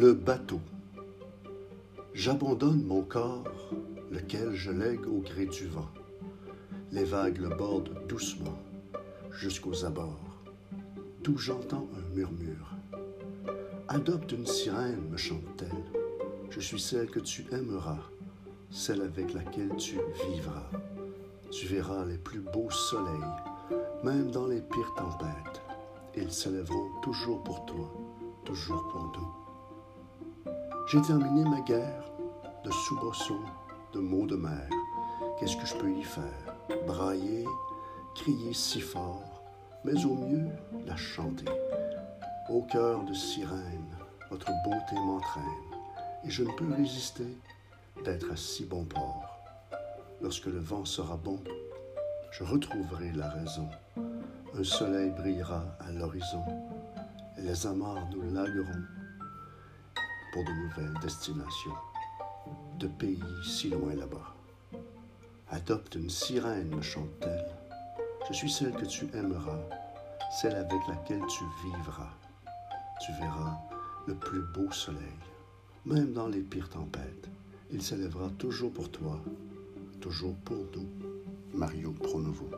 Le bateau. J'abandonne mon corps, lequel je lègue au gré du vent. Les vagues le bordent doucement jusqu'aux abords, d'où j'entends un murmure. Adopte une sirène, me chante-t-elle. Je suis celle que tu aimeras, celle avec laquelle tu vivras. Tu verras les plus beaux soleils, même dans les pires tempêtes. Ils s'élèveront toujours pour toi, toujours pour nous. J'ai terminé ma guerre de soubresauts, de mots de mer. Qu'est-ce que je peux y faire? Brailler, crier si fort, mais au mieux la chanter. Au cœur de sirène, votre beauté m'entraîne, et je ne peux résister d'être à si bon port. Lorsque le vent sera bon, je retrouverai la raison. Un soleil brillera à l'horizon, et les amarres nous lagueront de nouvelles destinations, de pays si loin là-bas. Adopte une sirène, me chante-t-elle. Je suis celle que tu aimeras, celle avec laquelle tu vivras. Tu verras le plus beau soleil, même dans les pires tempêtes. Il s'élèvera toujours pour toi, toujours pour nous. Mario Pronovo.